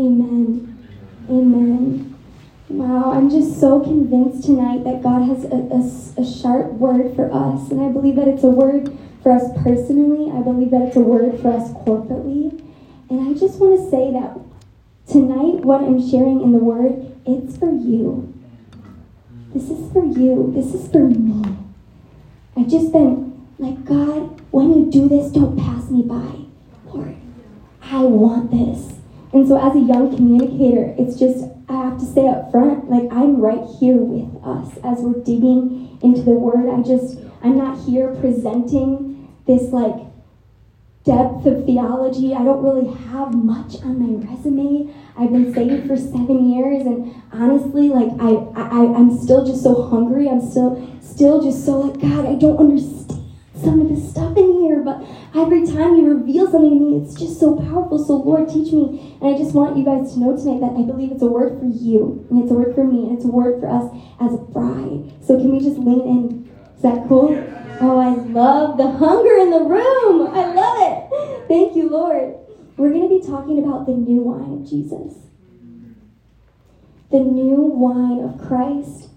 Amen. Amen. Wow, I'm just so convinced tonight that God has a, a, a, sharp word for us. And I believe that it's a word for us personally. I believe that it's a word for us corporately. And I just want to say that tonight, what I'm sharing in the word, it's for you. This is for you. This is for me. I've just been like, God, when you do this, don't pass me by. Lord, I want this. And so, as a young communicator, it's just, I have to say up front, like, I'm right here with us as we're digging into the word. I just, I'm not here presenting this, like, depth of theology. I don't really have much on my resume. I've been saved for seven years, and honestly, like I, I, I'm still just so hungry. I'm still, still just so like God. I don't understand some of this stuff in here, but every time you reveal something to me, it's just so powerful. So Lord, teach me. And I just want you guys to know tonight that I believe it's a word for you, and it's a word for me, and it's a word for us as a bride. So can we just lean in? Is that cool? Oh, I love the hunger in the room. I love it. Thank you, Lord. We're going to be talking about the new wine of Jesus. The new wine of Christ.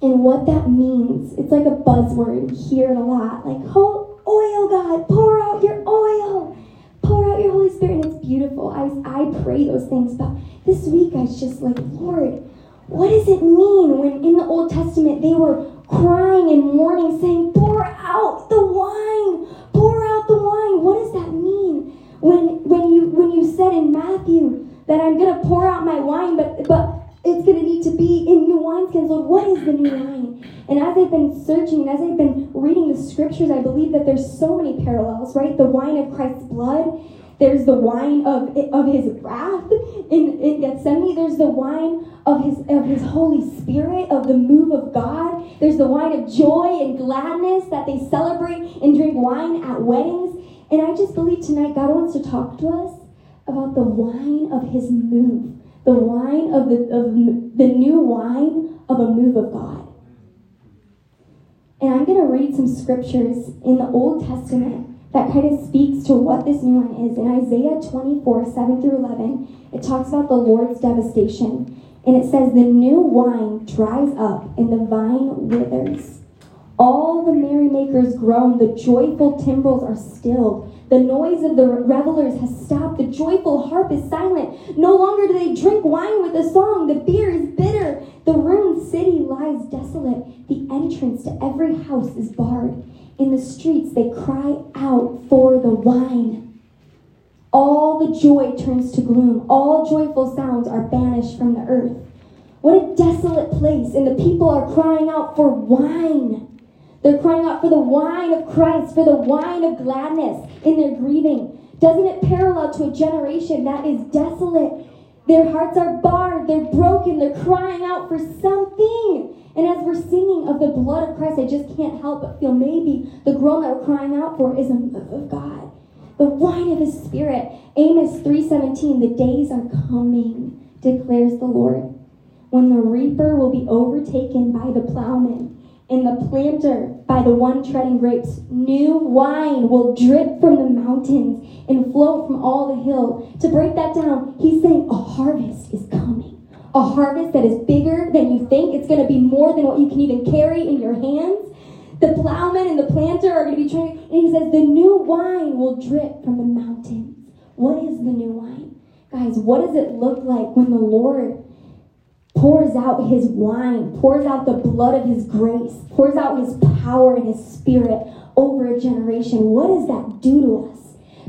And what that means. It's like a buzzword. You hear it a lot. Like, oh, oil, God, pour out your oil. Pour out your Holy Spirit. And it's beautiful. I, I pray those things. But this week, I was just like, Lord, what does it mean when in the Old Testament they were crying and mourning, saying, Pour out the wine, pour out the wine. What does that mean? When when you when you said in Matthew that I'm gonna pour out my wine, but but it's gonna need to be in new wineskins. Lord, what is the new wine? And as I've been searching, and as I've been reading the scriptures, I believe that there's so many parallels, right? The wine of Christ's blood there's the wine of, of his wrath in, in Gethsemane. There's the wine of his, of his Holy Spirit, of the move of God. There's the wine of joy and gladness that they celebrate and drink wine at weddings. And I just believe tonight God wants to talk to us about the wine of his move, the wine of the, of the new wine of a move of God. And I'm going to read some scriptures in the Old Testament that kind of speaks to what this new wine is. In Isaiah 24, 7 through 11, it talks about the Lord's devastation. And it says, The new wine dries up and the vine withers. All the merrymakers groan, the joyful timbrels are stilled. The noise of the revelers has stopped. The joyful harp is silent. No longer do they drink wine with a song. The beer is bitter. The ruined city lies desolate. The entrance to every house is barred. In the streets, they cry out for the wine. All the joy turns to gloom. All joyful sounds are banished from the earth. What a desolate place, and the people are crying out for wine. They're crying out for the wine of Christ, for the wine of gladness in their grieving. Doesn't it parallel to a generation that is desolate? Their hearts are barred, they're broken, they're crying out for something. And as we're singing of the blood of Christ, I just can't help but feel maybe the groan that we're crying out for is a move of God. The wine of his spirit. Amos 3:17, the days are coming, declares the Lord, when the reaper will be overtaken by the plowman and the planter by the one treading grapes. New wine will drip from the mountains and flow from all the hill. To break that down, he's saying a harvest is coming a harvest that is bigger than you think. It's going to be more than what you can even carry in your hands. The plowman and the planter are going to be trying, and he says, the new wine will drip from the mountains. What is the new wine? Guys, what does it look like when the Lord pours out his wine, pours out the blood of his grace, pours out his power and his spirit over a generation? What does that do to us?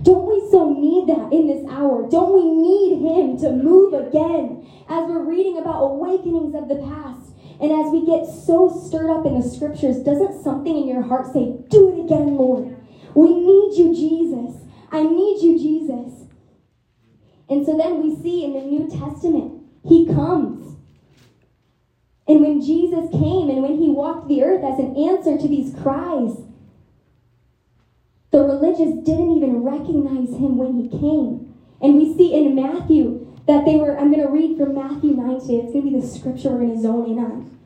Don't we so need that in this hour? Don't we need him to move again? as we're reading about awakenings of the past, and as we get so stirred up in the scriptures, doesn't something in your heart say, Do it again, Lord? We need you, Jesus. I need you, Jesus. And so then we see in the New Testament, he comes. And when Jesus came and when he walked the earth as an answer to these cries, the religious didn't even recognize him when he came. And we see in Matthew that they were, I'm going to read from Matthew 9 today. It's going to be the scripture we're going to zone in on.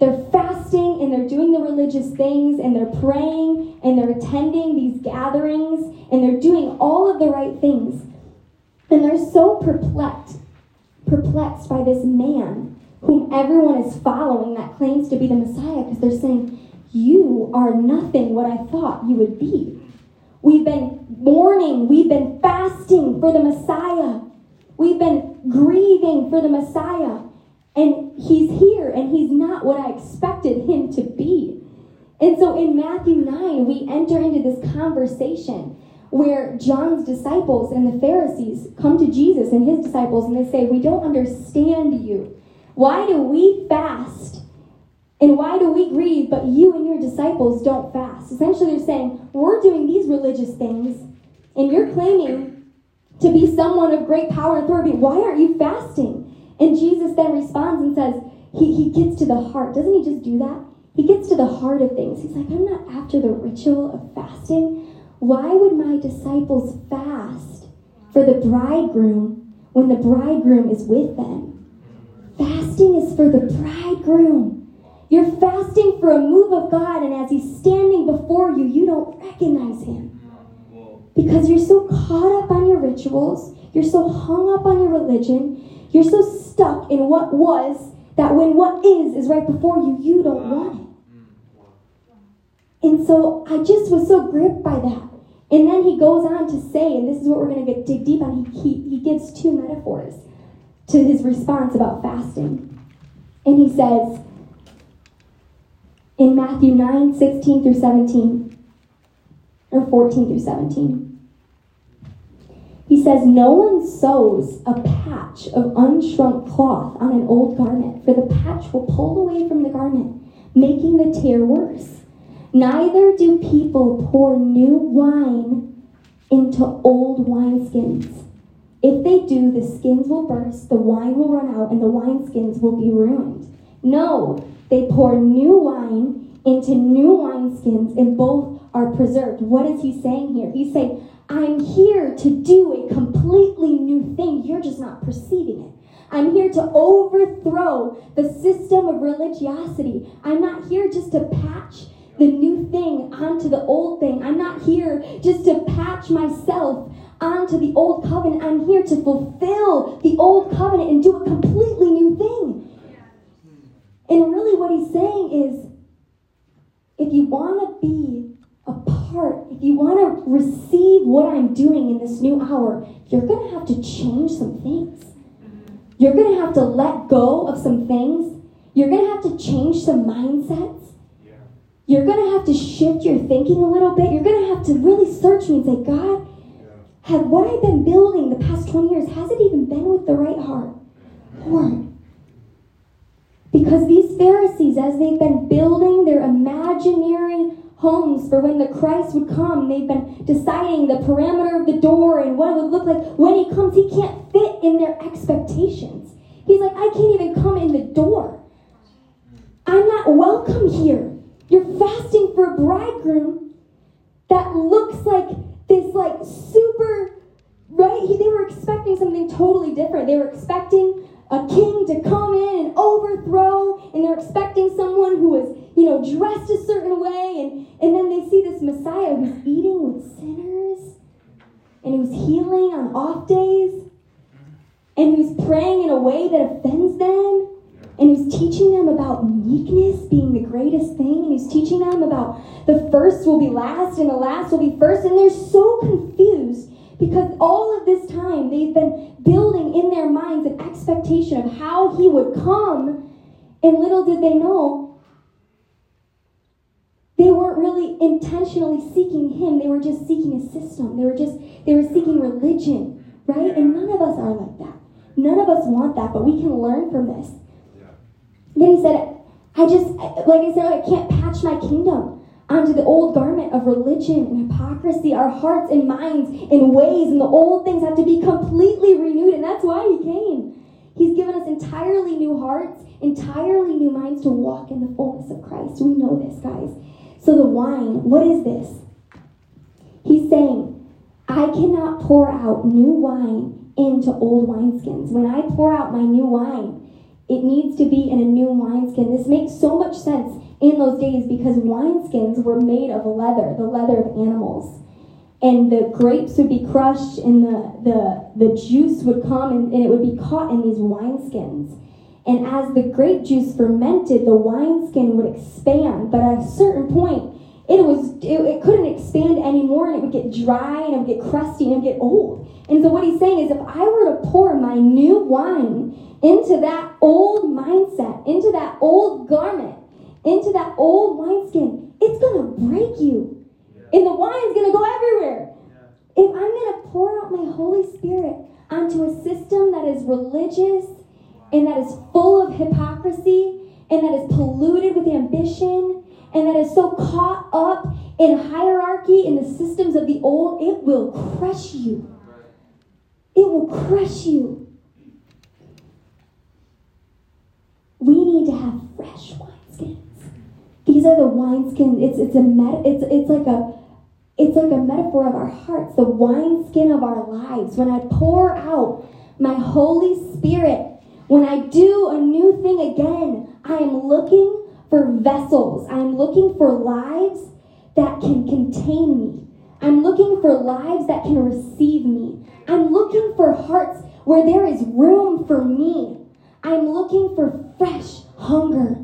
They're fasting and they're doing the religious things and they're praying and they're attending these gatherings and they're doing all of the right things. And they're so perplexed, perplexed by this man whom everyone is following that claims to be the Messiah because they're saying, You are nothing what I thought you would be. We've been mourning, we've been fasting for the Messiah, we've been grieving for the Messiah. And he's here and he's not what I expected him to be. And so in Matthew 9, we enter into this conversation where John's disciples and the Pharisees come to Jesus and his disciples and they say, We don't understand you. Why do we fast? And why do we grieve, but you and your disciples don't fast? Essentially, they're saying, We're doing these religious things, and you're claiming to be someone of great power and authority. Why aren't you fasting? And Jesus then responds and says, he, he gets to the heart. Doesn't he just do that? He gets to the heart of things. He's like, I'm not after the ritual of fasting. Why would my disciples fast for the bridegroom when the bridegroom is with them? Fasting is for the bridegroom. You're fasting for a move of God, and as He's standing before you, you don't recognize Him. Because you're so caught up on your rituals, you're so hung up on your religion, you're so stuck in what was that when what is is right before you, you don't want it. And so I just was so gripped by that. And then he goes on to say, and this is what we're going to get dig deep on, he, he, he gives two metaphors to his response about fasting. And he says in Matthew 9, 16 through 17, or 14 through 17, he says, No one sews a patch of unshrunk cloth on an old garment, for the patch will pull away from the garment, making the tear worse. Neither do people pour new wine into old wineskins. If they do, the skins will burst, the wine will run out, and the wineskins will be ruined. No, they pour new wine into new wineskins, and both are preserved. What is he saying here? He's saying, I'm here to do a completely new thing. You're just not perceiving it. I'm here to overthrow the system of religiosity. I'm not here just to patch the new thing onto the old thing. I'm not here just to patch myself onto the old covenant. I'm here to fulfill the old covenant and do a completely new thing. And really, what he's saying is if you want to be a part, if you want to receive what I'm doing in this new hour, you're going to have to change some things. You're going to have to let go of some things. You're going to have to change some mindsets. You're going to have to shift your thinking a little bit. You're going to have to really search me and say, God, have what I've been building the past 20 years, has it even been with the right heart? Lord. Because these Pharisees, as they've been building their imaginary homes for when the Christ would come. They've been deciding the parameter of the door and what it would look like when he comes. He can't fit in their expectations. He's like, I can't even come in the door. I'm not welcome here. You're fasting for a bridegroom that looks like this, like super, right? They were expecting something totally different. They were expecting a king to come in and overthrow, and they're expecting someone who was, you know, dressed a certain way, and, and then they see this Messiah who's eating with sinners, and who's healing on off days, and who's praying in a way that offends them, and he's teaching them about meekness being the greatest thing, and who's teaching them about the first will be last and the last will be first, and they're so confused because all of this time they've been building in their minds an expectation of how he would come, and little did they know, they weren't really intentionally seeking him. They were just seeking a system. They were just, they were seeking religion, right? And none of us are like that. None of us want that, but we can learn from this. Then he said, I just, like I said, I can't patch my kingdom onto the old garment of religion and hypocrisy. Our hearts and minds and ways and the old things have to be completely renewed, and that's why He came. He's given us entirely new hearts, entirely new minds to walk in the fullness of Christ. We know this, guys. So, the wine, what is this? He's saying, I cannot pour out new wine into old wineskins. When I pour out my new wine, it needs to be in a new wineskin. This makes so much sense in those days because wineskins were made of leather, the leather of animals. and the grapes would be crushed and the, the, the juice would come and, and it would be caught in these wineskins. And as the grape juice fermented, the wineskin would expand, but at a certain point, it was it, it, couldn't expand anymore and it would get dry and it would get crusty and it would get old. And so what he's saying is if I were to pour my new wine into that old mindset, into that old garment, into that old wineskin, it's gonna break you. And the wine's gonna go everywhere. If I'm gonna pour out my Holy Spirit onto a system that is religious and that is full of hypocrisy and that is polluted with ambition and that is so caught up in hierarchy in the systems of the old, it will crush you. It will crush you. We need to have fresh wineskins. These are the wineskins. It's it's a met, it's it's like a it's like a metaphor of our hearts, the wineskin of our lives. When I pour out my Holy Spirit, when I do a new thing again, I am looking for vessels. I'm looking for lives that can contain me. I'm looking for lives that can receive me. I'm looking for hearts where there is room for me. I'm looking for fresh hunger.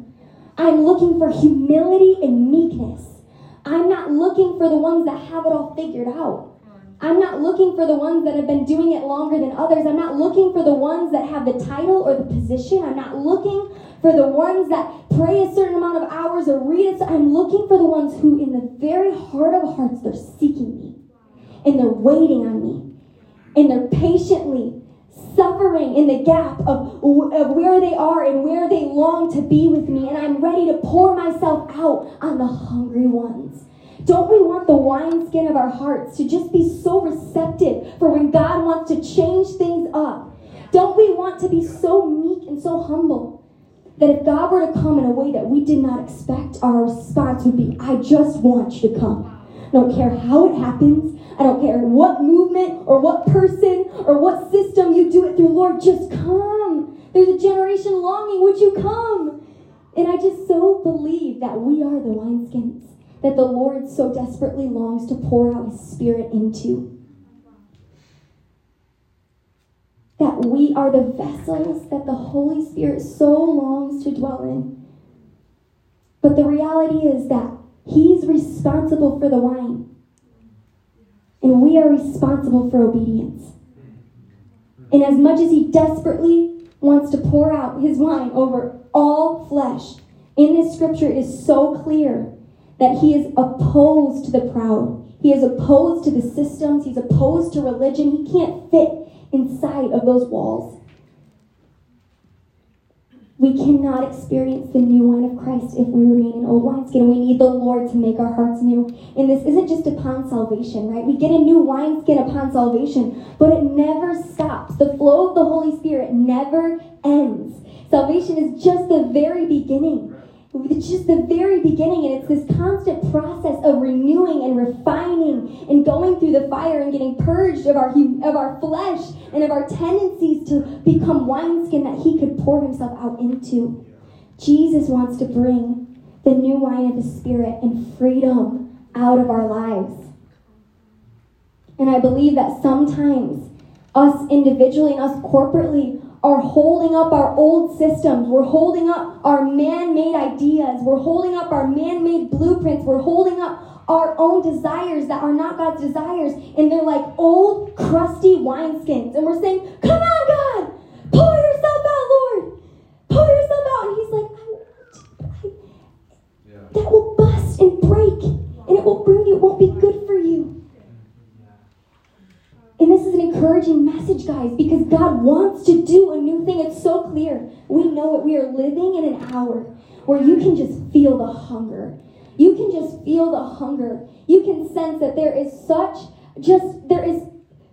I'm looking for humility and meekness. I'm not looking for the ones that have it all figured out. I'm not looking for the ones that have been doing it longer than others. I'm not looking for the ones that have the title or the position. I'm not looking for the ones that pray a certain amount of hours or read it. I'm looking for the ones who, in the very heart of hearts, they're seeking me and they're waiting on me and they're patiently suffering in the gap of, of where they are and where they long to be with me. And I'm ready to pour myself out on the hungry ones. Don't we want the wineskin of our hearts to just be so receptive for when God wants to change things up? Don't we want to be so meek and so humble that if God were to come in a way that we did not expect, our response would be, I just want you to come. I don't care how it happens. I don't care what movement or what person or what system you do it through. Lord, just come. There's a generation longing. Would you come? And I just so believe that we are the wineskins that the Lord so desperately longs to pour out his spirit into. That we are the vessels that the Holy Spirit so longs to dwell in. But the reality is that he's responsible for the wine, and we are responsible for obedience. And as much as he desperately wants to pour out his wine over all flesh, in this scripture is so clear that he is opposed to the proud. He is opposed to the systems. He's opposed to religion. He can't fit inside of those walls. We cannot experience the new wine of Christ if we remain in old wineskin. We need the Lord to make our hearts new. And this isn't just upon salvation, right? We get a new wineskin upon salvation, but it never stops. The flow of the Holy Spirit never ends. Salvation is just the very beginning. It's just the very beginning, and it's this constant process of renewing and refining and going through the fire and getting purged of our of our flesh and of our tendencies to become wineskin that He could pour Himself out into. Jesus wants to bring the new wine of the Spirit and freedom out of our lives. And I believe that sometimes us individually and us corporately are holding up our old systems. We're holding up our man made ideas. We're holding up our man made blueprints. We're holding up our own desires that are not God's desires. And they're like old, crusty wineskins. And we're saying, Come on, God, pull yourself out, Lord. Pull yourself out. And He's like, I won't. I, yeah. That will bust and break. And it will bring you, it won't be good for you. And this is an encouraging message, guys, because God wants to do a new thing. It's so clear. We know it. We are living in an hour where you can just feel the hunger. You can just feel the hunger. You can sense that there is such, just, there is,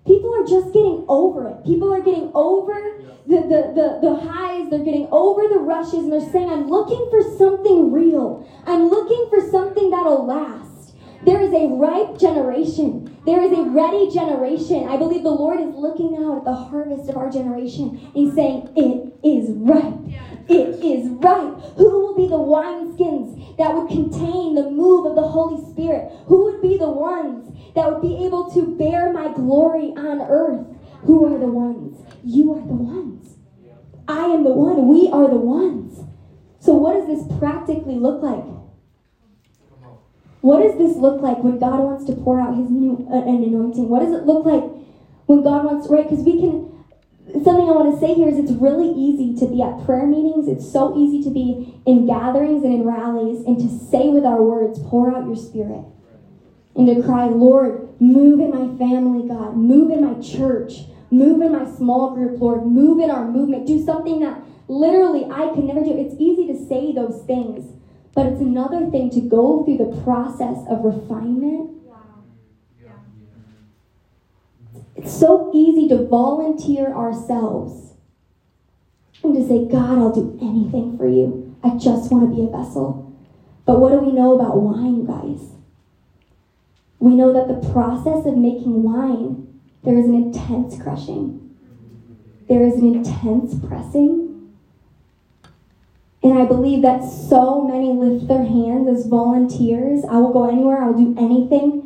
people are just getting over it. People are getting over the, the, the, the highs. They're getting over the rushes, and they're saying, I'm looking for something real. I'm looking for something that'll last. There is a ripe generation. There is a ready generation. I believe the Lord is looking out at the harvest of our generation. and He's saying, It is ripe. It is ripe. Who will be the wineskins that would contain the move of the Holy Spirit? Who would be the ones that would be able to bear my glory on earth. Who are the ones? You are the ones. I am the one. We are the ones. So, what does this practically look like? What does this look like when God wants to pour out His new uh, an anointing? What does it look like when God wants right? Because we can. Something I want to say here is it's really easy to be at prayer meetings. It's so easy to be in gatherings and in rallies and to say with our words, "Pour out Your Spirit," and to cry, "Lord, move in my family, God, move in my church, move in my small group, Lord, move in our movement, do something that literally I could never do." It's easy to say those things. But it's another thing to go through the process of refinement. It's so easy to volunteer ourselves and to say, God, I'll do anything for you. I just want to be a vessel. But what do we know about wine, guys? We know that the process of making wine, there is an intense crushing, there is an intense pressing and I believe that so many lift their hands as volunteers. I will go anywhere, I will do anything.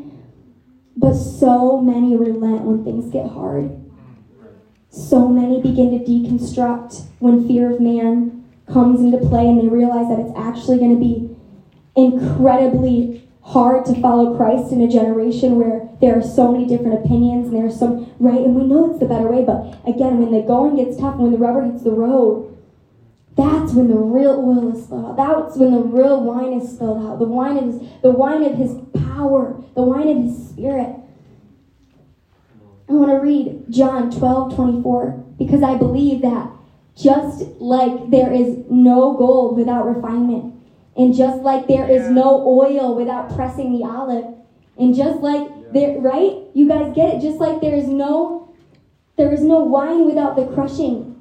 But so many relent when things get hard. So many begin to deconstruct when fear of man comes into play and they realize that it's actually going to be incredibly hard to follow Christ in a generation where there are so many different opinions and there's some right and we know it's the better way but again when the going gets tough when the rubber hits the road that's when the real oil is spilled out. That's when the real wine is spilled out. The wine of his, the wine of his power, the wine of his spirit. I want to read John 12, 24, because I believe that just like there is no gold without refinement, and just like there is no oil without pressing the olive, and just like there, right? You guys get it? Just like there is no, there is no wine without the crushing.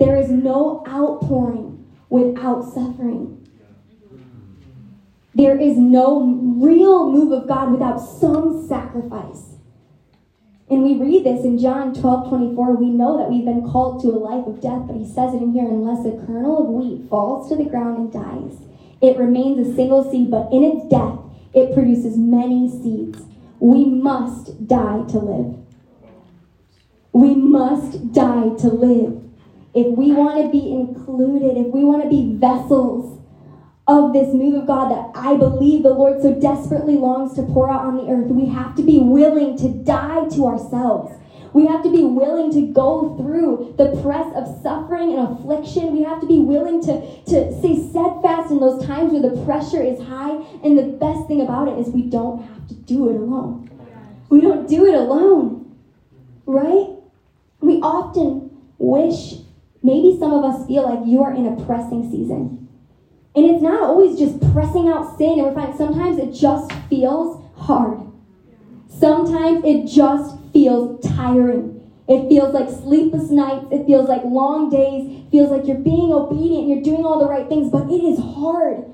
There is no outpouring without suffering. There is no real move of God without some sacrifice. And we read this in John 12 24. We know that we've been called to a life of death, but he says it in here unless a kernel of wheat falls to the ground and dies, it remains a single seed, but in its death, it produces many seeds. We must die to live. We must die to live if we want to be included, if we want to be vessels of this move of God that I believe the Lord so desperately longs to pour out on the earth, we have to be willing to die to ourselves. We have to be willing to go through the press of suffering and affliction. We have to be willing to, to stay steadfast in those times where the pressure is high. And the best thing about it is we don't have to do it alone. We don't do it alone, right? We often wish Maybe some of us feel like you are in a pressing season. And it's not always just pressing out sin, and we're finding sometimes it just feels hard. Sometimes it just feels tiring. It feels like sleepless nights. It feels like long days. It feels like you're being obedient, you're doing all the right things, but it is hard.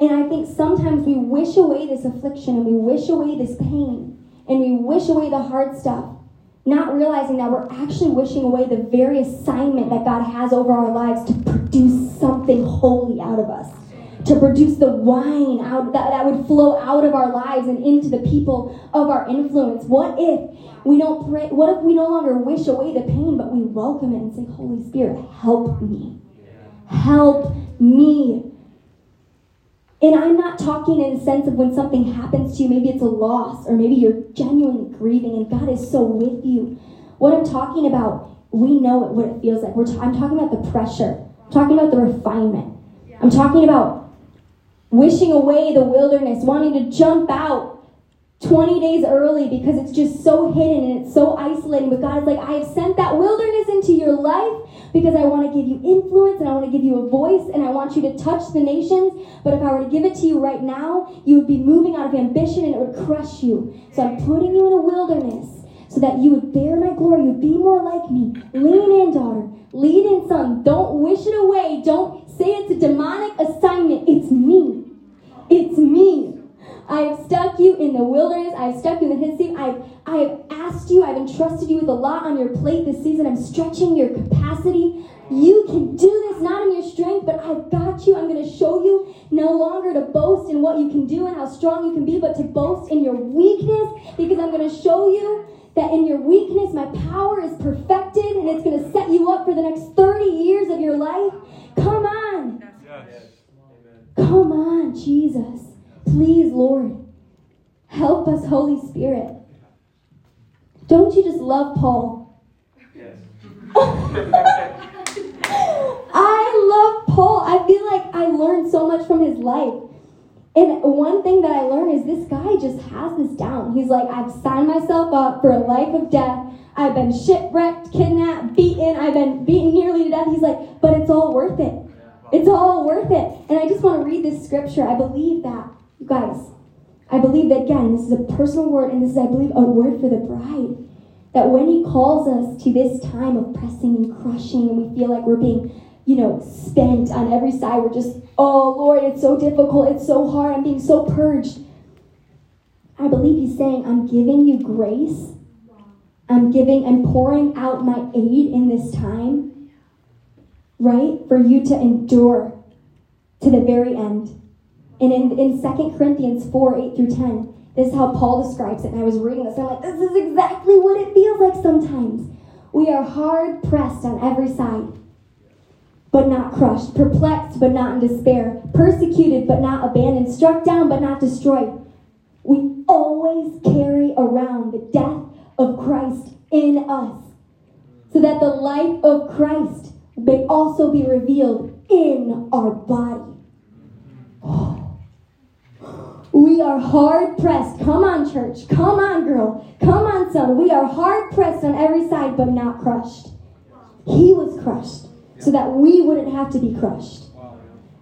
And I think sometimes we wish away this affliction and we wish away this pain and we wish away the hard stuff not realizing that we're actually wishing away the very assignment that God has over our lives to produce something holy out of us, to produce the wine out that, that would flow out of our lives and into the people of our influence. What if we don't pray? What if we no longer wish away the pain, but we welcome it and say, Holy Spirit, help me. Help me. And I'm not talking in a sense of when something happens to you, maybe it's a loss, or maybe you're genuinely grieving and God is so with you. What I'm talking about, we know what it feels like. We're t- I'm talking about the pressure, I'm talking about the refinement. I'm talking about wishing away the wilderness, wanting to jump out 20 days early because it's just so hidden and it's so isolating. But God is like, I have sent that wilderness into your life because I want to give you influence and I want to give you a voice and I want you to touch the nations. But if I were to give it to you right now, you would be moving out of ambition and it would crush you. So I'm putting you in a wilderness so that you would bear my glory. You would be more like me. Lean in, daughter. Lead in, son. Don't wish it away. Don't say it's a demonic assignment. It's me. It's me. I have stuck you in the wilderness. I have stuck you in the hidden sea. I've, I have asked you, I've entrusted you with a lot on your plate this season. I'm stretching your capacity. You can do this, not in your strength, but I've got you. I'm going to show you no longer to boast in what you can do and how strong you can be, but to boast in your weakness because I'm going to show you that in your weakness, my power is perfected and it's going to set you up for the next 30 years of your life. Come on. Yes. Come on, Jesus. Please, Lord. Help us, Holy Spirit. Don't you just love Paul? Yes. I love Paul. I feel like I learned so much from his life. And one thing that I learned is this guy just has this down. He's like, I've signed myself up for a life of death. I've been shipwrecked, kidnapped, beaten. I've been beaten nearly to death. He's like, but it's all worth it. It's all worth it. And I just want to read this scripture. I believe that, you guys, I believe that, again, this is a personal word, and this is, I believe, a word for the bride. That when he calls us to this time of pressing and crushing, and we feel like we're being you know, spent on every side. We're just, oh Lord, it's so difficult, it's so hard, I'm being so purged. I believe he's saying, I'm giving you grace. I'm giving and pouring out my aid in this time, right? For you to endure to the very end. And in, in 2 Corinthians 4 8 through 10, this is how Paul describes it. And I was reading this, and I'm like, this is exactly what it feels like sometimes. We are hard pressed on every side but not crushed, perplexed, but not in despair, persecuted, but not abandoned, struck down, but not destroyed. We always carry around the death of Christ in us, so that the life of Christ may also be revealed in our body. We are hard pressed. Come on, church. Come on, girl. Come on, son. We are hard pressed on every side, but not crushed. He was crushed so that we wouldn't have to be crushed.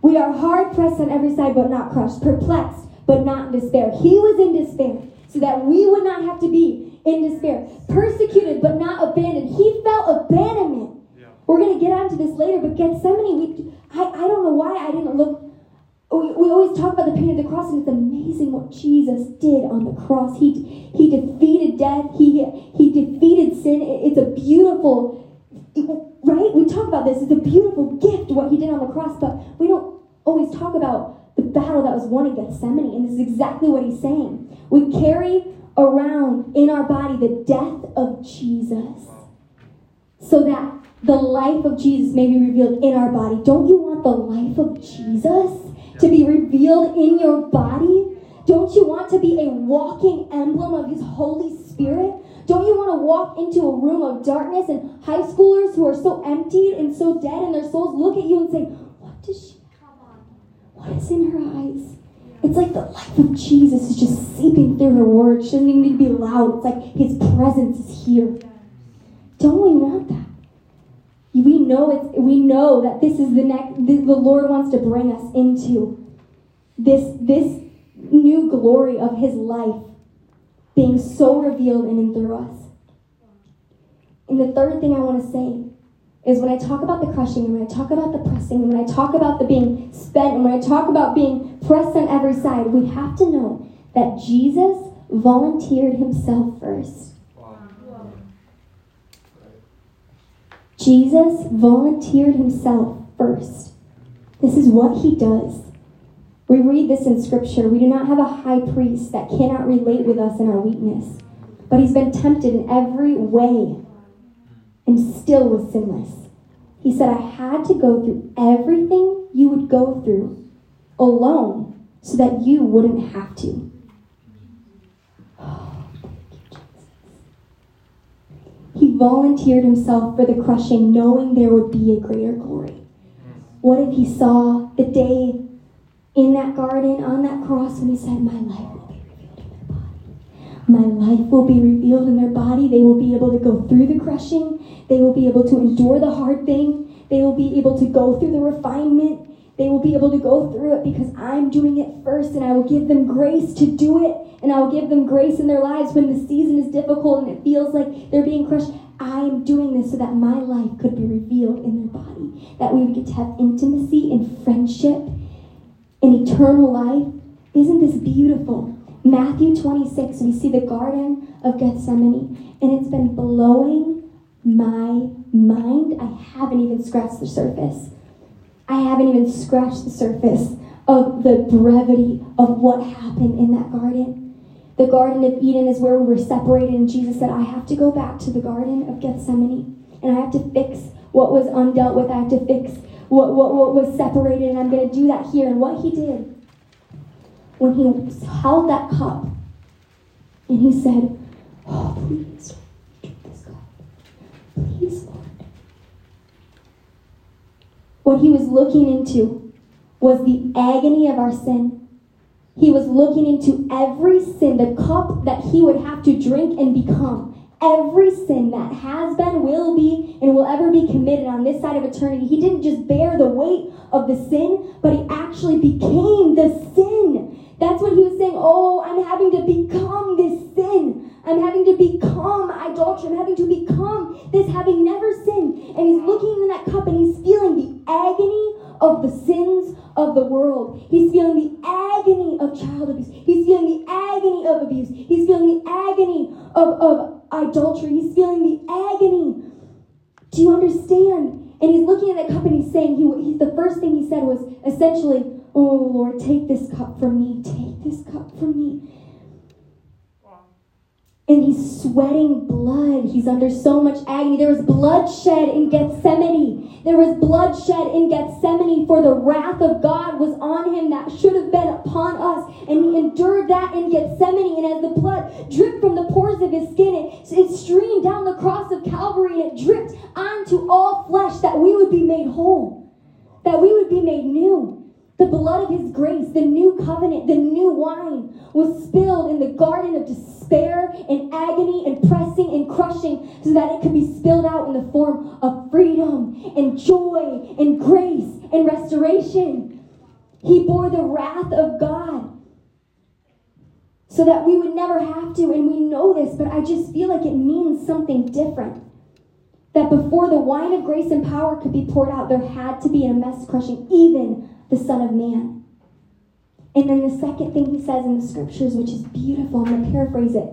We are hard pressed on every side, but not crushed, perplexed, but not in despair. He was in despair, so that we would not have to be in despair. Persecuted, but not abandoned. He felt abandonment. We're going to get onto this later, but Gethsemane, we, I, I don't know why I didn't look. We, always talk about the pain of the cross, and it's amazing what Jesus did on the cross. He, he defeated death, he, he defeated sin. It's a beautiful right? We talk about this. It's a beautiful gift what he did on the cross, but we don't always talk about the battle that was won in Gethsemane. And this is exactly what he's saying. We carry around in our body the death of Jesus so that the life of Jesus may be revealed in our body. Don't you want the life of Jesus to be revealed in your body? Don't you want to be a walking emblem of his Holy Spirit? Don't you want to walk into a room of darkness and high schoolers who are so emptied and so dead in their souls look at you and say, What does she have on? What is in her eyes? It's like the life of Jesus is just seeping through her words. She doesn't even need to be loud. It's like his presence is here. Don't we want that? We know it's we know that this is the next the, the Lord wants to bring us into this this new glory of his life being so revealed in and through us. And the third thing I want to say is when I talk about the crushing, and when I talk about the pressing, and when I talk about the being spent, and when I talk about being pressed on every side, we have to know that Jesus volunteered himself first. Jesus volunteered himself first. This is what he does. We read this in Scripture. We do not have a high priest that cannot relate with us in our weakness, but he's been tempted in every way and still was sinless. He said, I had to go through everything you would go through alone so that you wouldn't have to. He volunteered himself for the crushing, knowing there would be a greater glory. What if he saw the day in that garden on that cross when he said, My life will be revealed in their body. My life will be revealed in their body. They will be able to go through the crushing. They will be able to endure the hard thing. They will be able to go through the refinement. They will be able to go through it because I'm doing it first and I will give them grace to do it. And I will give them grace in their lives when the season is difficult and it feels like they're being crushed. I am doing this so that my life could be revealed in their body. That we would get to have intimacy and friendship and eternal life. Isn't this beautiful? Matthew 26, we see the Garden of Gethsemane, and it's been blowing my mind. I haven't even scratched the surface. I haven't even scratched the surface of the brevity of what happened in that garden. The Garden of Eden is where we were separated, and Jesus said, I have to go back to the Garden of Gethsemane, and I have to fix what was undealt with. I have to fix what, what, what was separated, and I'm going to do that here. And what he did, when he held that cup, and he said, Oh, please, drink this cup. Please, Lord. What he was looking into was the agony of our sin. He was looking into every sin, the cup that he would have to drink and become. Every sin that has been, will be, and will ever be committed on this side of eternity. He didn't just bear the weight of the sin, but he actually became the sin. That's what he was saying. Oh, I'm having to become this sin. I'm having to become idolatry. I'm having to become this having never sinned. And he's looking in that cup and he's feeling the agony of the sins of the world. He's feeling the agony of child abuse. He's feeling the agony of abuse. He's feeling the agony of, of idolatry. He's feeling the agony. Do you understand? And he's looking at that cup and he's saying, he, he, the first thing he said was essentially, Oh Lord, take this cup from me. Take this cup from me and he's sweating blood. He's under so much agony. There was bloodshed in Gethsemane. There was bloodshed in Gethsemane, for the wrath of God was on him that should have been upon us. And he endured that in Gethsemane. And as the blood dripped from the pores of his skin, it, it streamed down the cross of Calvary and it dripped onto all flesh that we would be made whole, that we would be made new. The blood of his grace, the new covenant, the new wine was spilled in the garden of despair and agony and pressing and crushing so that it could be spilled out in the form of freedom and joy and grace and restoration. He bore the wrath of God so that we would never have to. And we know this, but I just feel like it means something different. That before the wine of grace and power could be poured out, there had to be a mess crushing, even the Son of Man. And then the second thing he says in the scriptures, which is beautiful, I'm going to paraphrase it,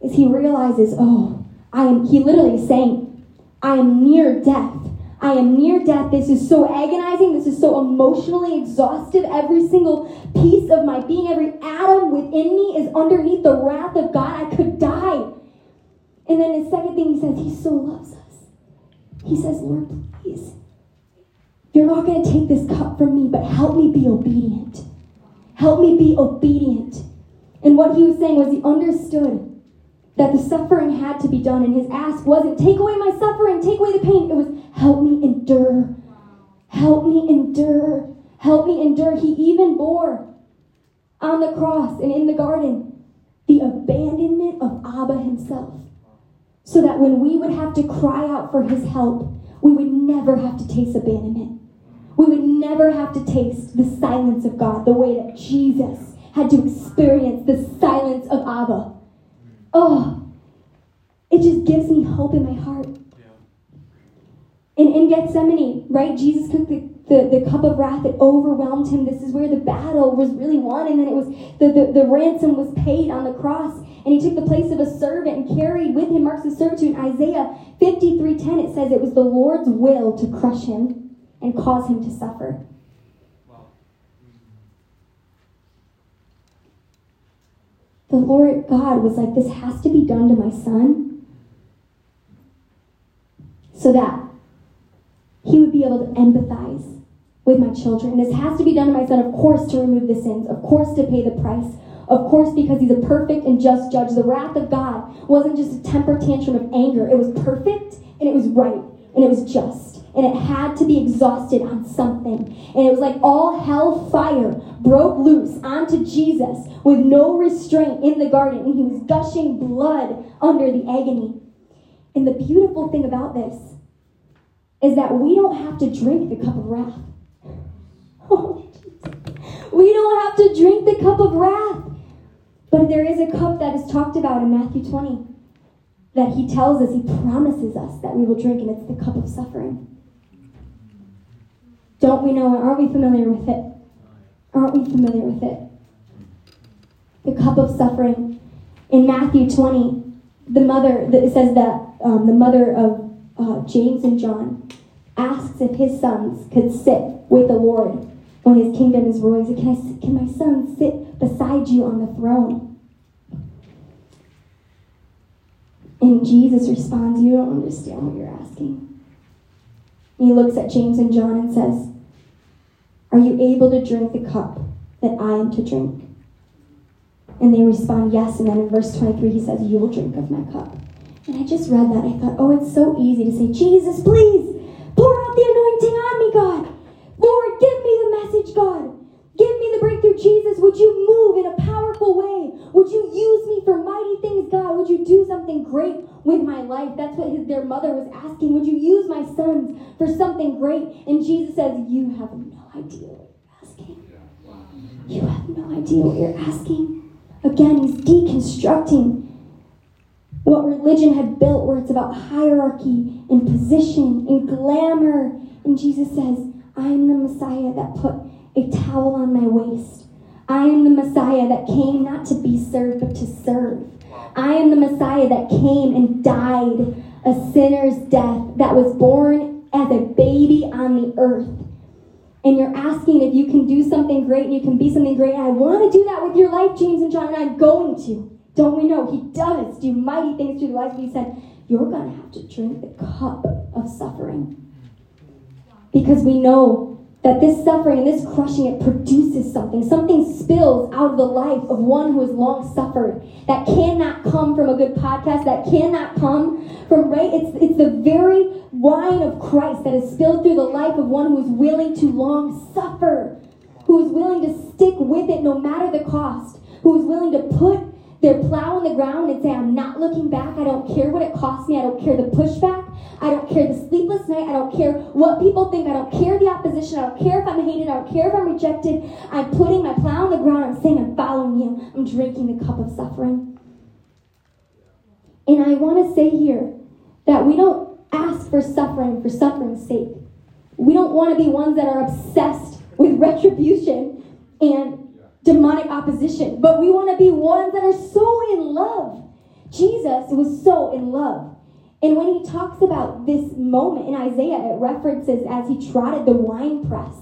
is he realizes, oh, I am, he literally is saying, I am near death. I am near death. This is so agonizing. This is so emotionally exhaustive. Every single piece of my being, every atom within me is underneath the wrath of God. I could die. And then the second thing he says, he so loves us. He says, Lord, please you're not going to take this cup from me, but help me be obedient. Help me be obedient. And what he was saying was he understood that the suffering had to be done, and his ask wasn't, take away my suffering, take away the pain. It was, help me endure. Help me endure. Help me endure. He even bore on the cross and in the garden the abandonment of Abba himself. So that when we would have to cry out for his help, we would never have to taste abandonment we would never have to taste the silence of God the way that Jesus had to experience the silence of Abba. Oh, it just gives me hope in my heart. In, in Gethsemane, right, Jesus took the, the, the cup of wrath that overwhelmed him. This is where the battle was really won, and then it was the, the, the ransom was paid on the cross, and he took the place of a servant and carried with him marks of servitude. In Isaiah 53:10, it says it was the Lord's will to crush him and cause him to suffer. The Lord God was like, This has to be done to my son so that he would be able to empathize with my children. This has to be done to my son, of course, to remove the sins, of course, to pay the price, of course, because he's a perfect and just judge. The wrath of God wasn't just a temper tantrum of anger, it was perfect and it was right and it was just and it had to be exhausted on something. And it was like all hell fire broke loose onto Jesus with no restraint in the garden, and he was gushing blood under the agony. And the beautiful thing about this is that we don't have to drink the cup of wrath. Oh, we don't have to drink the cup of wrath. But there is a cup that is talked about in Matthew 20 that he tells us, he promises us that we will drink, and it's the cup of suffering. Don't we know it? Aren't we familiar with it? Aren't we familiar with it? The cup of suffering. In Matthew 20, the mother, it says that um, the mother of uh, James and John asks if his sons could sit with the Lord when his kingdom is ruling. Can, I, can my son sit beside you on the throne? And Jesus responds, You don't understand what you're asking. He looks at James and John and says, Are you able to drink the cup that I am to drink? And they respond, Yes. And then in verse 23, he says, You will drink of my cup. And I just read that. I thought, Oh, it's so easy to say, Jesus, please pour out the anointing on me, God. Lord, give me the message, God. Powerful way? Would you use me for mighty things, God? Would you do something great with my life? That's what his, their mother was asking. Would you use my sons for something great? And Jesus says, You have no idea what you're asking. You have no idea what you're asking. Again, he's deconstructing what religion had built, where it's about hierarchy and position and glamour. And Jesus says, I am the Messiah that put a towel on my waist. I am the Messiah that came not to be served, but to serve. I am the Messiah that came and died a sinner's death, that was born as a baby on the earth. And you're asking if you can do something great and you can be something great. I want to do that with your life, James and John, and I'm going to. Don't we know? He does do mighty things through the life. He said, You're going to have to drink the cup of suffering. Because we know that this suffering and this crushing it produces something. Something spills out of the life of one who has long suffered that cannot come from a good podcast that cannot come from right? It's it's the very wine of christ that is spilled through the life of one who is willing to long suffer who is willing to stick with it no matter the cost who is willing to put their plow in the ground and say i'm not looking back i don't care what it costs me i don't care the pushback I don't care the sleepless night. I don't care what people think. I don't care the opposition. I don't care if I'm hated. I don't care if I'm rejected. I'm putting my plow on the ground. I'm saying I'm following you. I'm drinking the cup of suffering. And I want to say here that we don't ask for suffering for suffering's sake. We don't want to be ones that are obsessed with retribution and demonic opposition, but we want to be ones that are so in love. Jesus was so in love and when he talks about this moment in Isaiah, it references as he trotted the wine press.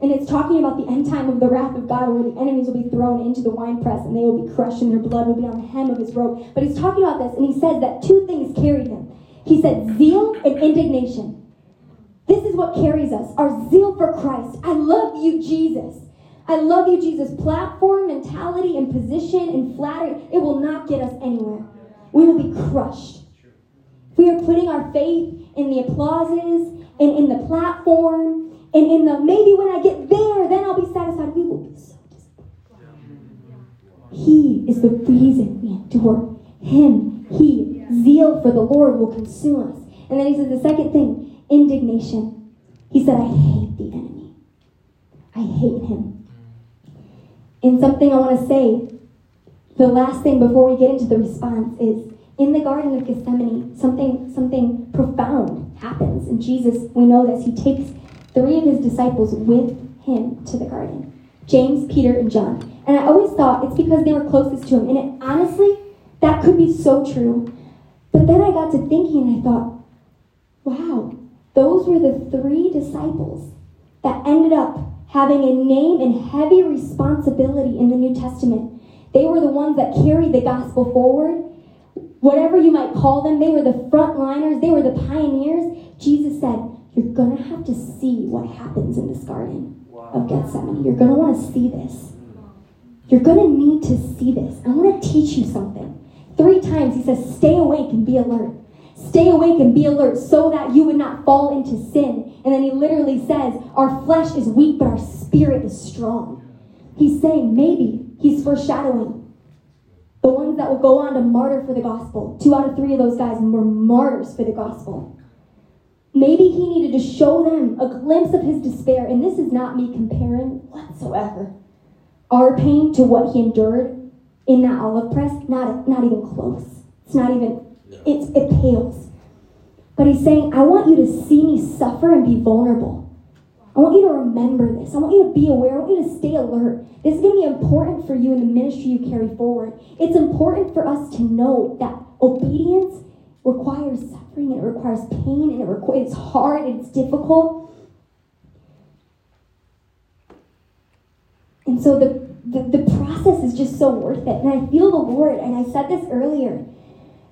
And it's talking about the end time of the wrath of God, where the enemies will be thrown into the wine press and they will be crushed and their blood will be on the hem of his robe. But he's talking about this, and he says that two things carried him. He said zeal and indignation. This is what carries us our zeal for Christ. I love you, Jesus. I love you, Jesus. Platform, mentality, and position and flattery, it will not get us anywhere. We will be crushed. We are putting our faith in the applauses and in the platform and in the maybe when I get there, then I'll be satisfied. We will be so disappointed. He is the reason we endure. Him, He, zeal for the Lord will consume us. And then he says the second thing indignation. He said, I hate the enemy. I hate him. And something I want to say, the last thing before we get into the response is in the Garden of Gethsemane, something, something profound happens. And Jesus, we know this, he takes three of his disciples with him to the garden James, Peter, and John. And I always thought it's because they were closest to him. And it, honestly, that could be so true. But then I got to thinking and I thought, wow, those were the three disciples that ended up having a name and heavy responsibility in the New Testament. They were the ones that carried the gospel forward whatever you might call them, they were the frontliners, they were the pioneers. Jesus said, You're going to have to see what happens in this garden of Gethsemane. You're going to want to see this. You're going to need to see this. I want to teach you something. Three times he says, Stay awake and be alert. Stay awake and be alert so that you would not fall into sin. And then he literally says, Our flesh is weak, but our spirit is strong. He's saying, maybe he's foreshadowing the ones that will go on to martyr for the gospel. Two out of three of those guys were martyrs for the gospel. Maybe he needed to show them a glimpse of his despair, and this is not me comparing whatsoever our pain to what he endured in that olive press. Not, not even close. It's not even, it's, it pales. But he's saying, I want you to see me suffer and be vulnerable. I want you to remember this. I want you to be aware. I want you to stay alert. This is going to be important for you in the ministry you carry forward. It's important for us to know that obedience requires suffering and it requires pain and it requires, it's hard and it's difficult. And so the, the, the process is just so worth it. And I feel the Lord, and I said this earlier,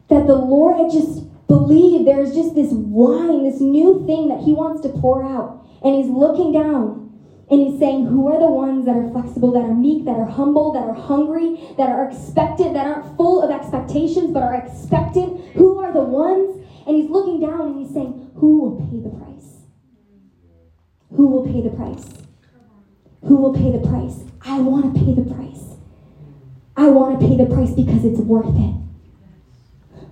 that the Lord had just believed there's just this wine, this new thing that He wants to pour out. And He's looking down and he's saying, Who are the ones that are flexible, that are meek, that are humble, that are hungry, that are expectant, that aren't full of expectations, but are expectant? Who are the ones? And he's looking down and he's saying, Who will pay the price? Who will pay the price? Who will pay the price? I want to pay the price. I want to pay the price because it's worth it.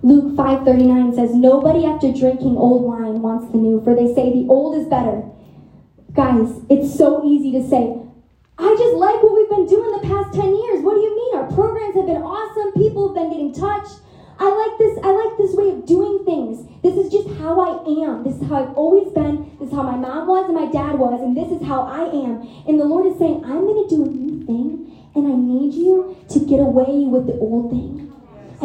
Luke 5:39 says, "Nobody after drinking old wine wants the new, for they say the old is better." Guys, it's so easy to say, I just like what we've been doing the past 10 years. What do you mean? Our programs have been awesome. People have been getting touched. I like this. I like this way of doing things. This is just how I am. This is how I've always been. This is how my mom was and my dad was, and this is how I am. And the Lord is saying, I'm going to do a new thing, and I need you to get away with the old thing.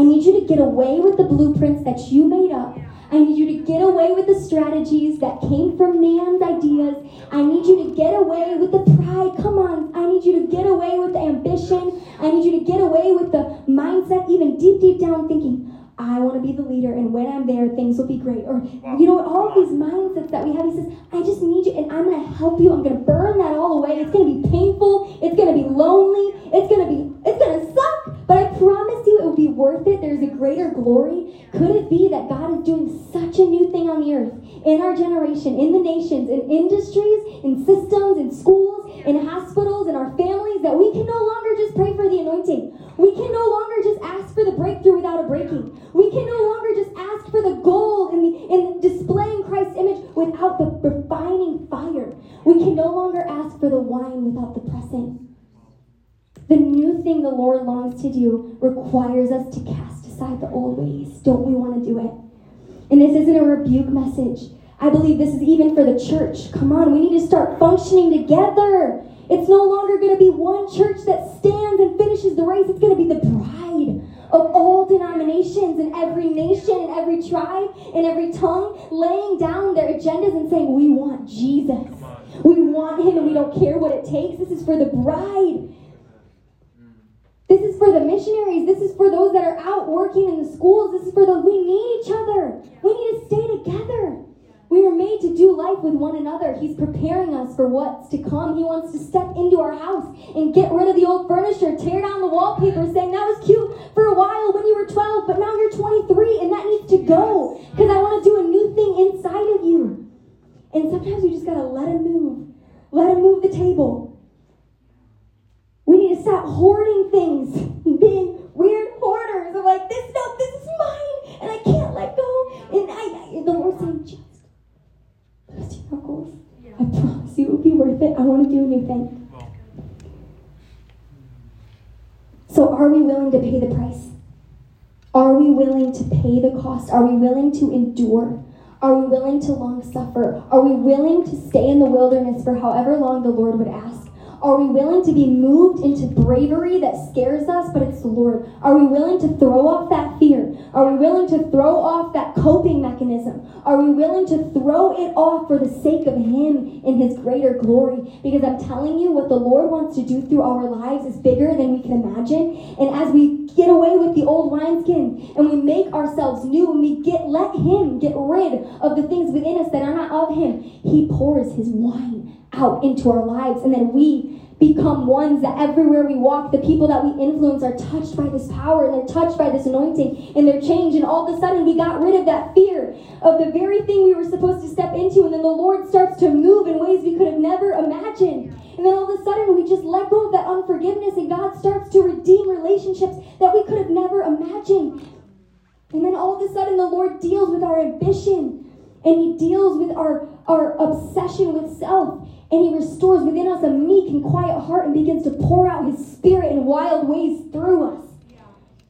I need you to get away with the blueprints that you made up I need you to get away with the strategies that came from man's ideas. I need you to get away with the pride. Come on. I need you to get away with the ambition. I need you to get away with the mindset, even deep, deep down thinking, I want to be the leader, and when I'm there, things will be great. Or, you know, all these mindsets that we have. He says, I just need you, and I'm going to help you. I'm going to burn that all away. It's going to be painful. It's going to be lonely. It's going to be, it's. But I promise you, it will be worth it. There's a greater glory. Could it be that God is doing such a new thing on the earth, in our generation, in the nations, in industries, in systems, in schools, in hospitals, in our families, that we can no longer just pray for the anointing. We can no longer just ask for the breakthrough without a breaking. We can no longer just ask for the gold in, the, in displaying Christ's image without the refining fire. We can no longer ask for the wine without the pressing. The new thing the Lord longs to do requires us to cast aside the old ways. Don't we want to do it? And this isn't a rebuke message. I believe this is even for the church. Come on, we need to start functioning together. It's no longer going to be one church that stands and finishes the race. It's going to be the bride of all denominations and every nation and every tribe and every tongue laying down their agendas and saying, We want Jesus. We want him and we don't care what it takes. This is for the bride. This is for the missionaries. This is for those that are out working in the schools. This is for those. We need each other. We need to stay together. We are made to do life with one another. He's preparing us for what's to come. He wants to step into our house and get rid of the old furniture, tear down the wallpaper, saying that was cute for a while when you were 12, but now you're 23 and that needs to go because I want to do a new thing inside of you. And sometimes we just got to let him move. Let him move the table. We need to stop hoarding things, being weird hoarders. I'm like, this, no, this is mine, and I can't let go. And I, I the Lord's saying, those two knuckles. I promise you it will be worth it. I want to do a new thing. So, are we willing to pay the price? Are we willing to pay the cost? Are we willing to endure? Are we willing to long suffer? Are we willing to stay in the wilderness for however long the Lord would ask? Are we willing to be moved into bravery that scares us, but it's the Lord? Are we willing to throw off that fear? Are we willing to throw off that coping mechanism? Are we willing to throw it off for the sake of Him in His greater glory? Because I'm telling you, what the Lord wants to do through our lives is bigger than we can imagine. And as we get away with the old wineskin and we make ourselves new and we get let Him get rid of the things within us that are not of Him, He pours His wine out into our lives. And then we become ones that everywhere we walk, the people that we influence are touched by this power and they're touched by this anointing and they're changed. And all of a sudden, we got rid of that fear of the very thing we were supposed to step into. And then the Lord starts to move in ways we could have never imagined. And then all of a sudden, we just let go of that unforgiveness and God starts to redeem relationships that we could have never imagined. And then all of a sudden, the Lord deals with our ambition and He deals with our, our obsession with self and he restores within us a meek and quiet heart and begins to pour out his spirit in wild ways through us.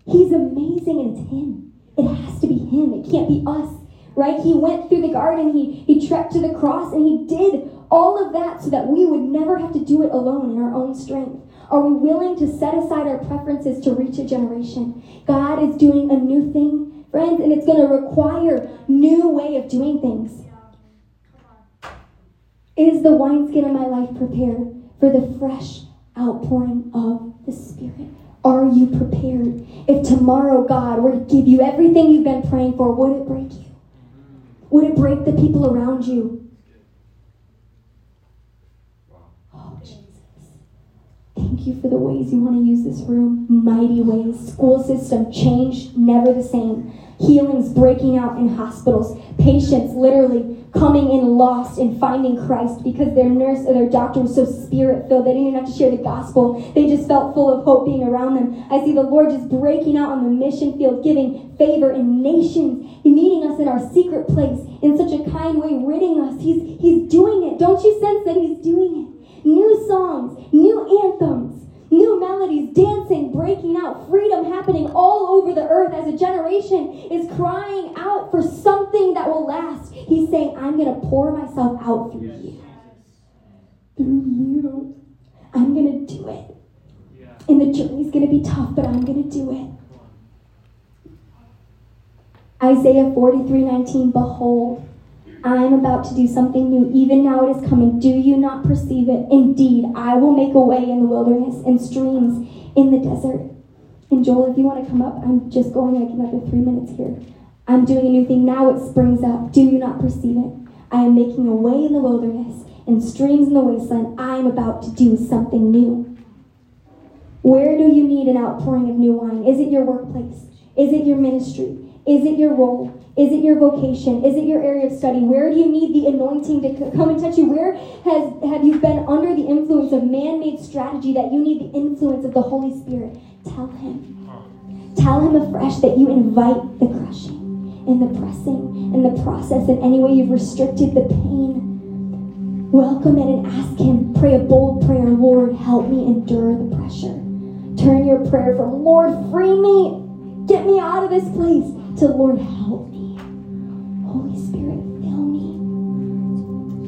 He's amazing and it's him. It has to be him. It can't be us. Right? He went through the garden, he, he trekked to the cross, and he did all of that so that we would never have to do it alone in our own strength. Are we willing to set aside our preferences to reach a generation? God is doing a new thing, friends, and it's going to require new way of doing things. Is the wineskin of my life prepared for the fresh outpouring of the Spirit? Are you prepared? If tomorrow God were to give you everything you've been praying for, would it break you? Would it break the people around you? Oh, Jesus. Thank you for the ways you want to use this room. Mighty ways. School system changed, never the same. Healings breaking out in hospitals. Patients literally coming in lost and finding Christ because their nurse or their doctor was so spirit filled. They didn't even have to share the gospel. They just felt full of hope being around them. I see the Lord just breaking out on the mission field, giving favor in nations, meeting us in our secret place in such a kind way, ridding us. He's, he's doing it. Don't you sense that He's doing it? New songs, new anthems new melodies, dancing, breaking out, freedom happening all over the earth as a generation is crying out for something that will last. He's saying, I'm going to pour myself out through you. Through you. I'm going to do it. And the journey's going to be tough, but I'm going to do it. Isaiah 43 19, Behold, I am about to do something new. Even now it is coming. Do you not perceive it? Indeed, I will make a way in the wilderness and streams in the desert. And Joel, if you want to come up, I'm just going like another three minutes here. I'm doing a new thing. Now it springs up. Do you not perceive it? I am making a way in the wilderness and streams in the wasteland. I am about to do something new. Where do you need an outpouring of new wine? Is it your workplace? Is it your ministry? Is it your role? Is it your vocation? Is it your area of study? Where do you need the anointing to come and touch you? Where has have you been under the influence of man-made strategy that you need the influence of the Holy Spirit? Tell him. Tell him afresh that you invite the crushing and the pressing and the process in any way you've restricted the pain. Welcome it and ask him. Pray a bold prayer. Lord, help me endure the pressure. Turn your prayer from Lord, free me. Get me out of this place to Lord, help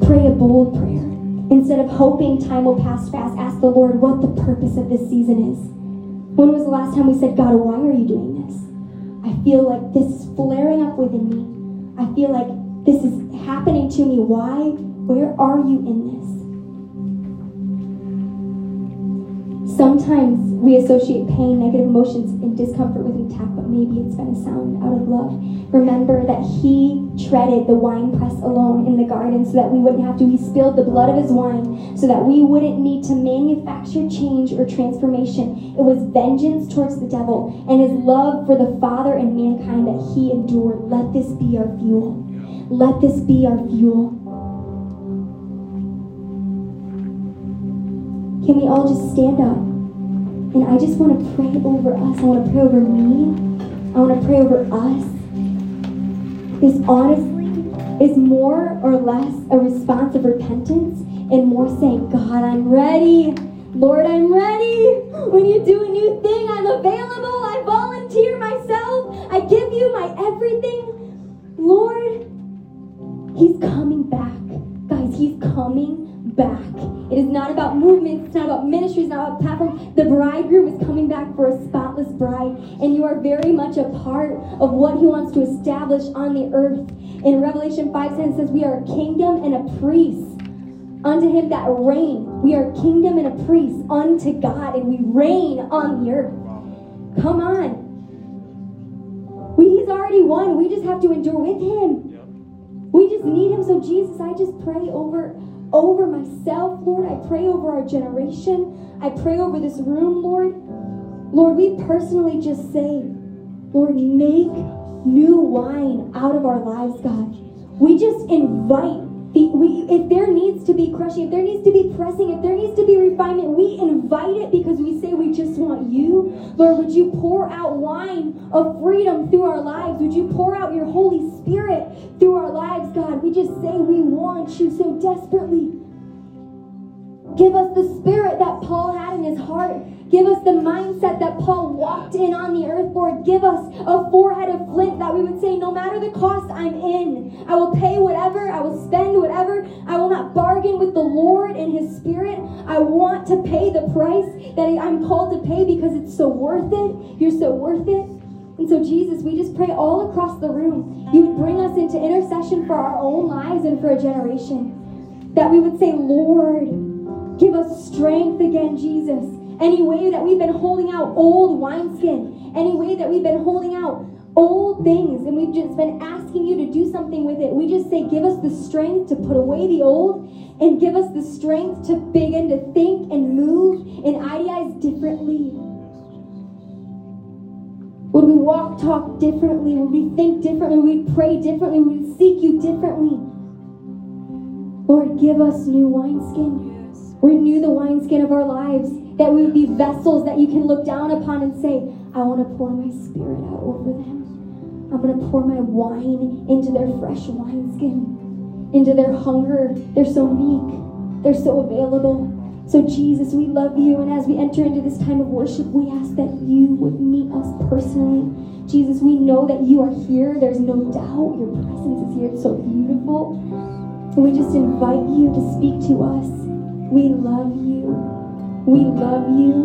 Pray a bold prayer. Instead of hoping time will pass fast, ask the Lord what the purpose of this season is. When was the last time we said, God, why are you doing this? I feel like this is flaring up within me. I feel like this is happening to me. Why? Where are you in this? Sometimes we associate pain, negative emotions, and discomfort with attack, but maybe it's been a sound out of love. Remember that He treaded the wine press alone in the garden so that we wouldn't have to. He spilled the blood of His wine so that we wouldn't need to manufacture change or transformation. It was vengeance towards the devil and His love for the Father and mankind that He endured. Let this be our fuel. Let this be our fuel. Can we all just stand up? And I just want to pray over us. I want to pray over me. I want to pray over us. This honestly is more or less a response of repentance and more saying, God, I'm ready. Lord, I'm ready. When you do a new thing, I'm available. I volunteer myself. I give you my everything. Lord, He's coming back. Guys, He's coming back. It is not about movement, it's not about ministry, it's not about platform. The bridegroom is coming back for a spotless bride, and you are very much a part of what he wants to establish on the earth. In Revelation 5 10 says, We are a kingdom and a priest unto him that reign. We are a kingdom and a priest unto God, and we reign on the earth. Come on. We, he's already won. We just have to endure with him. We just need him. So, Jesus, I just pray over over myself, Lord. I pray over our generation. I pray over this room, Lord. Lord, we personally just say, Lord, make new wine out of our lives, God. We just invite the, we, if there needs to be crushing, if there needs to be pressing, if there needs to be refinement, we invite it because we say we just want you. Lord, would you pour out wine of freedom through our lives? Would you pour out your Holy Spirit through our lives, God? We just say we want you so desperately. Give us the spirit that Paul had in his heart. Give us the mindset that Paul walked in on the earth, Lord. Give us a forehead of flint we would say, no matter the cost, I'm in. I will pay whatever. I will spend whatever. I will not bargain with the Lord and his spirit. I want to pay the price that I'm called to pay because it's so worth it. You're so worth it. And so, Jesus, we just pray all across the room, you would bring us into intercession for our own lives and for a generation. That we would say, Lord, Give us strength again, Jesus. Any way that we've been holding out old wineskin, any way that we've been holding out old things and we've just been asking you to do something with it, we just say, give us the strength to put away the old and give us the strength to begin to think and move and idealize differently. Would we walk, talk differently? Would we think differently? Would we pray differently? Would we seek you differently? Lord, give us new wineskin. Renew the wineskin of our lives. That we would be vessels that you can look down upon and say, I want to pour my spirit out over them. I'm going to pour my wine into their fresh wineskin, into their hunger. They're so meek, they're so available. So, Jesus, we love you. And as we enter into this time of worship, we ask that you would meet us personally. Jesus, we know that you are here. There's no doubt. Your presence is here. It's so beautiful. And we just invite you to speak to us. We love you. We love you.